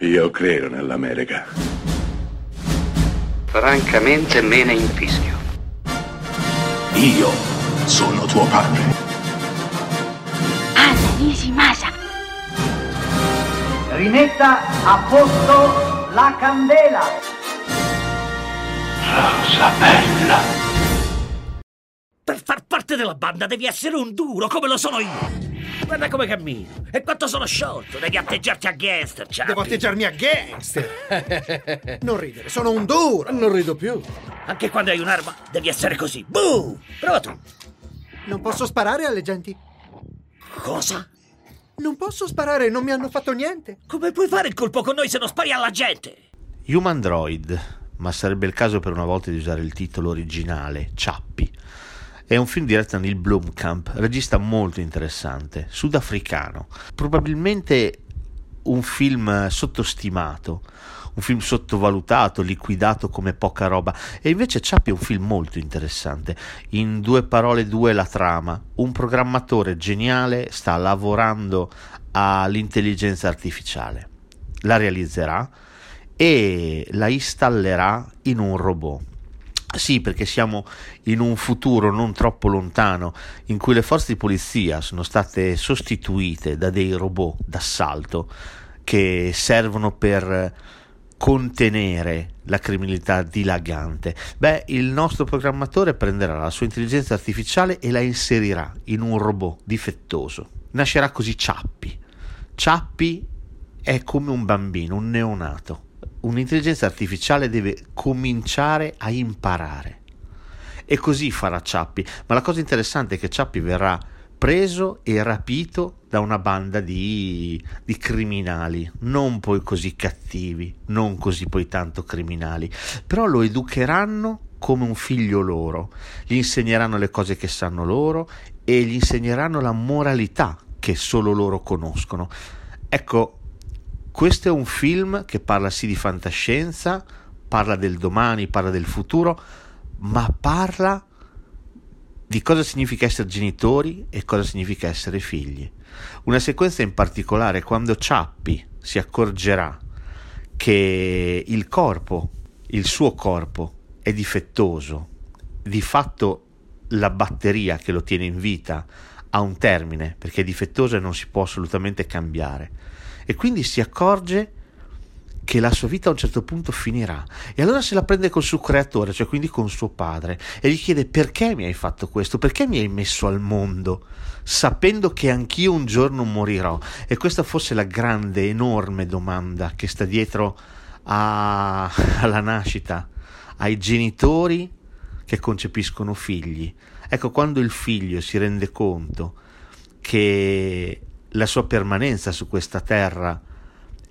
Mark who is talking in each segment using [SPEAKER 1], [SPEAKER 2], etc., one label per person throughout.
[SPEAKER 1] Io credo nell'America.
[SPEAKER 2] Francamente me ne infischio.
[SPEAKER 1] Io sono tuo padre.
[SPEAKER 3] Anna Nishimasa.
[SPEAKER 4] Rimetta a posto la candela.
[SPEAKER 1] Rosa bella.
[SPEAKER 5] Per far parte della banda devi essere un duro come lo sono io. Guarda come cammino e quanto sono sciolto. Devi atteggiarti a gangster, Ciappi.
[SPEAKER 6] Devo atteggiarmi a gangster. Non ridere, sono un duro.
[SPEAKER 7] Non rido più.
[SPEAKER 5] Anche quando hai un'arma devi essere così. Boom! Prova tu.
[SPEAKER 6] Non posso sparare alle genti.
[SPEAKER 5] Cosa?
[SPEAKER 6] Non posso sparare, non mi hanno fatto niente.
[SPEAKER 5] Come puoi fare il colpo con noi se non spari alla gente?
[SPEAKER 7] Human Droid, ma sarebbe il caso per una volta di usare il titolo originale, Ciappi. È un film diretto da Neil Blomkamp, regista molto interessante, sudafricano. Probabilmente un film sottostimato, un film sottovalutato, liquidato come poca roba. E invece Ciappi è un film molto interessante. In due parole due la trama. Un programmatore geniale sta lavorando all'intelligenza artificiale. La realizzerà e la installerà in un robot. Sì, perché siamo in un futuro non troppo lontano in cui le forze di polizia sono state sostituite da dei robot d'assalto che servono per contenere la criminalità dilagante. Beh, il nostro programmatore prenderà la sua intelligenza artificiale e la inserirà in un robot difettoso. Nascerà così Ciappi. Ciappi è come un bambino, un neonato. Un'intelligenza artificiale deve cominciare a imparare. E così farà Ciappi. Ma la cosa interessante è che Ciappi verrà preso e rapito da una banda di, di, criminali, non poi così cattivi, non così poi tanto criminali, però lo educheranno come un figlio loro, gli insegneranno le cose che sanno loro e gli insegneranno la moralità che solo loro conoscono. Ecco, questo è un film che parla sì di fantascienza, parla del domani, parla del futuro, ma parla di cosa significa essere genitori e cosa significa essere figli. Una sequenza in particolare quando Ciappi si accorgerà che il corpo, il suo corpo, è difettoso, di fatto la batteria che lo tiene in vita ha un termine perché è difettoso e non si può assolutamente cambiare. E quindi si accorge che la sua vita a un certo punto finirà. E allora se la prende col suo creatore, cioè quindi con suo padre, e gli chiede perché mi hai fatto questo, perché mi hai messo al mondo, sapendo che anch'io un giorno morirò. E questa fosse la grande, enorme domanda che sta dietro a... alla nascita, ai genitori che concepiscono figli. Ecco, quando il figlio si rende conto che la sua permanenza su questa terra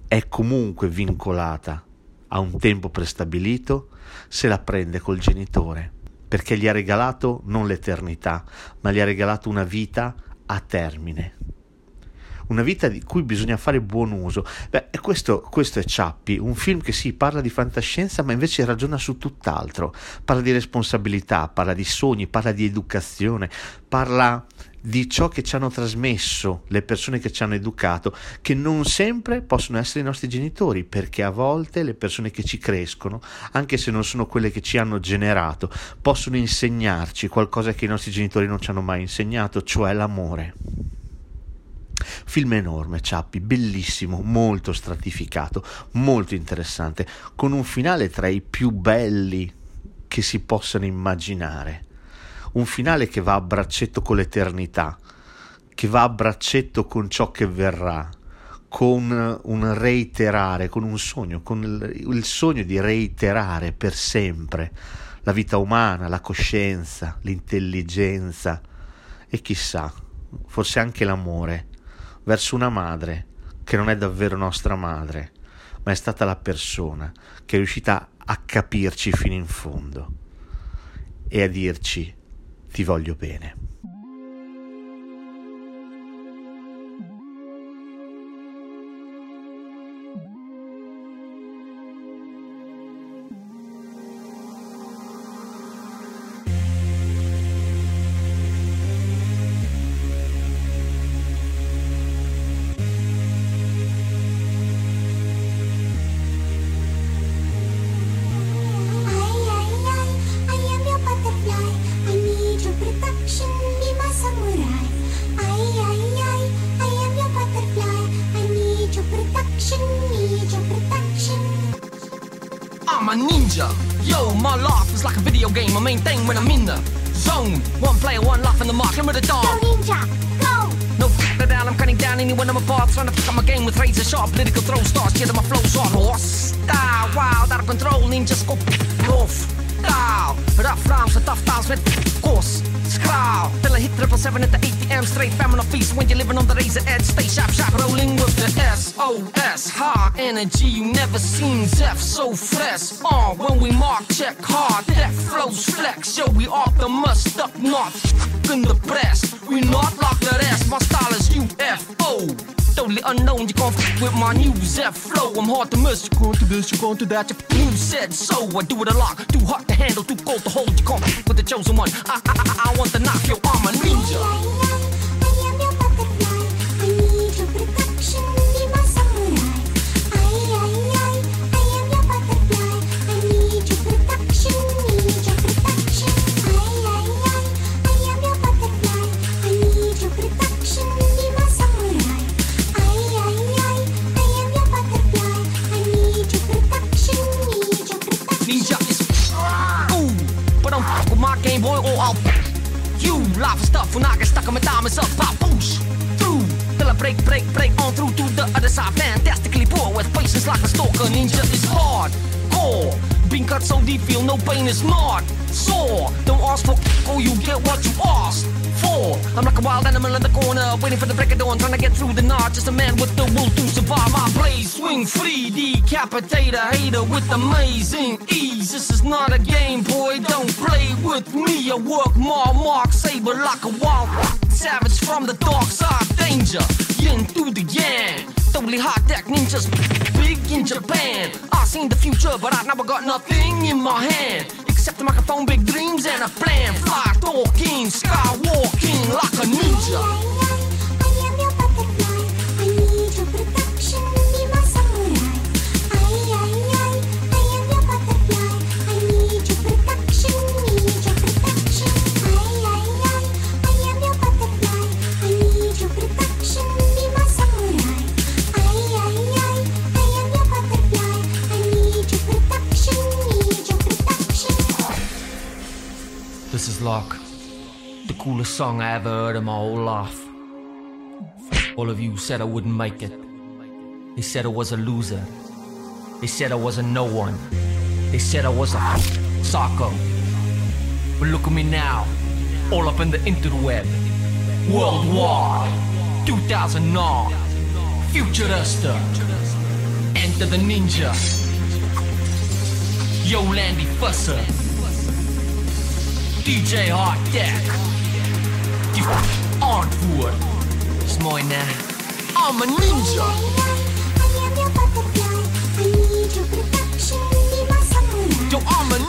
[SPEAKER 7] è comunque vincolata a un tempo prestabilito, se la prende col genitore, perché gli ha regalato non l'eternità, ma gli ha regalato una vita a termine. Una vita di cui bisogna fare buon uso. Beh, questo, questo è Ciappi, un film che sì, parla di fantascienza, ma invece ragiona su tutt'altro. Parla di responsabilità, parla di sogni, parla di educazione, parla di ciò che ci hanno trasmesso le persone che ci hanno educato, che non sempre possono essere i nostri genitori, perché a volte le persone che ci crescono, anche se non sono quelle che ci hanno generato, possono insegnarci qualcosa che i nostri genitori non ci hanno mai insegnato, cioè l'amore. Film enorme, Ciappi, bellissimo, molto stratificato, molto interessante, con un finale tra i più belli che si possano immaginare un finale che va a braccetto con l'eternità, che va a braccetto con ciò che verrà, con un reiterare, con un sogno, con il, il sogno di reiterare per sempre la vita umana, la coscienza, l'intelligenza e chissà, forse anche l'amore verso una madre che non è davvero nostra madre, ma è stata la persona che è riuscita a capirci fino in fondo e a dirci ti voglio bene.
[SPEAKER 3] I'm a ninja. Yo, my life is like a video game. My main thing when I'm in the zone. One player, one life in the mark. Limit the dawn.
[SPEAKER 8] Go ninja, go!
[SPEAKER 3] No down, I'm cutting down anyone I'm apart. Trying to fuck up my game with razor sharp political throw stars. Yeah, my flow's on horse. Style, wild, out of control. Ninjas go off. Style, rough rhymes and tough times with course. Skraal, till I hit triple seven at the ATM. Straight famine of feast when you're living on the razor edge. Stay sharp, sharp, rolling with the SOS. High energy, you never seen Zeph so fresh. Uh, when we mark, check hard. That flows flex. Yo, we off the must up north. In the press, we not like the rest. My style is UFO. Totally unknown, you can't f with my new Zeph flow. I'm hard to miss. You can't do this, you can't do that. You said so. I do it a lot. Too hot to handle, too cold to hold. You f with the chosen one. I, I, I, I want to knock your arm a ninja. Fuck with my Game Boy or I'll you. Tough when I get stuck on my diamonds up. Pop boosh through till I break, break, break on through to the other side. Fantastically poor with patience like a stalker. Ninja is hard, core. Being cut so deep, feel no pain is not sore. Don't ask for or you get what you asked I'm like a wild animal in the corner, waiting for the break of dawn, trying to get through the night. Just a man with the will to survive. My blaze swing free, decapitate a hater with amazing ease. This is not a game, boy. Don't play with me. I work more, mark saber like a wild savage from the dark side. Danger, yin through the yang. Totally hot tech ninjas, big in Japan. I seen the future, but I never got nothing in my hand. Except microphone, big dreams, and a plan. Fly talking, skywalking like a ninja. Lock, the coolest song I ever heard in my whole life. All of you said I wouldn't make it. They said I was a loser. They said I was a no one. They said I was a psycho. But look at me now, all up in the interweb. World War 2009. Futurista. Enter the ninja. Yo, Landy Fusser. DJ Hot deck. Die artwoord. Is? I'm a ninja. Yo, I'm a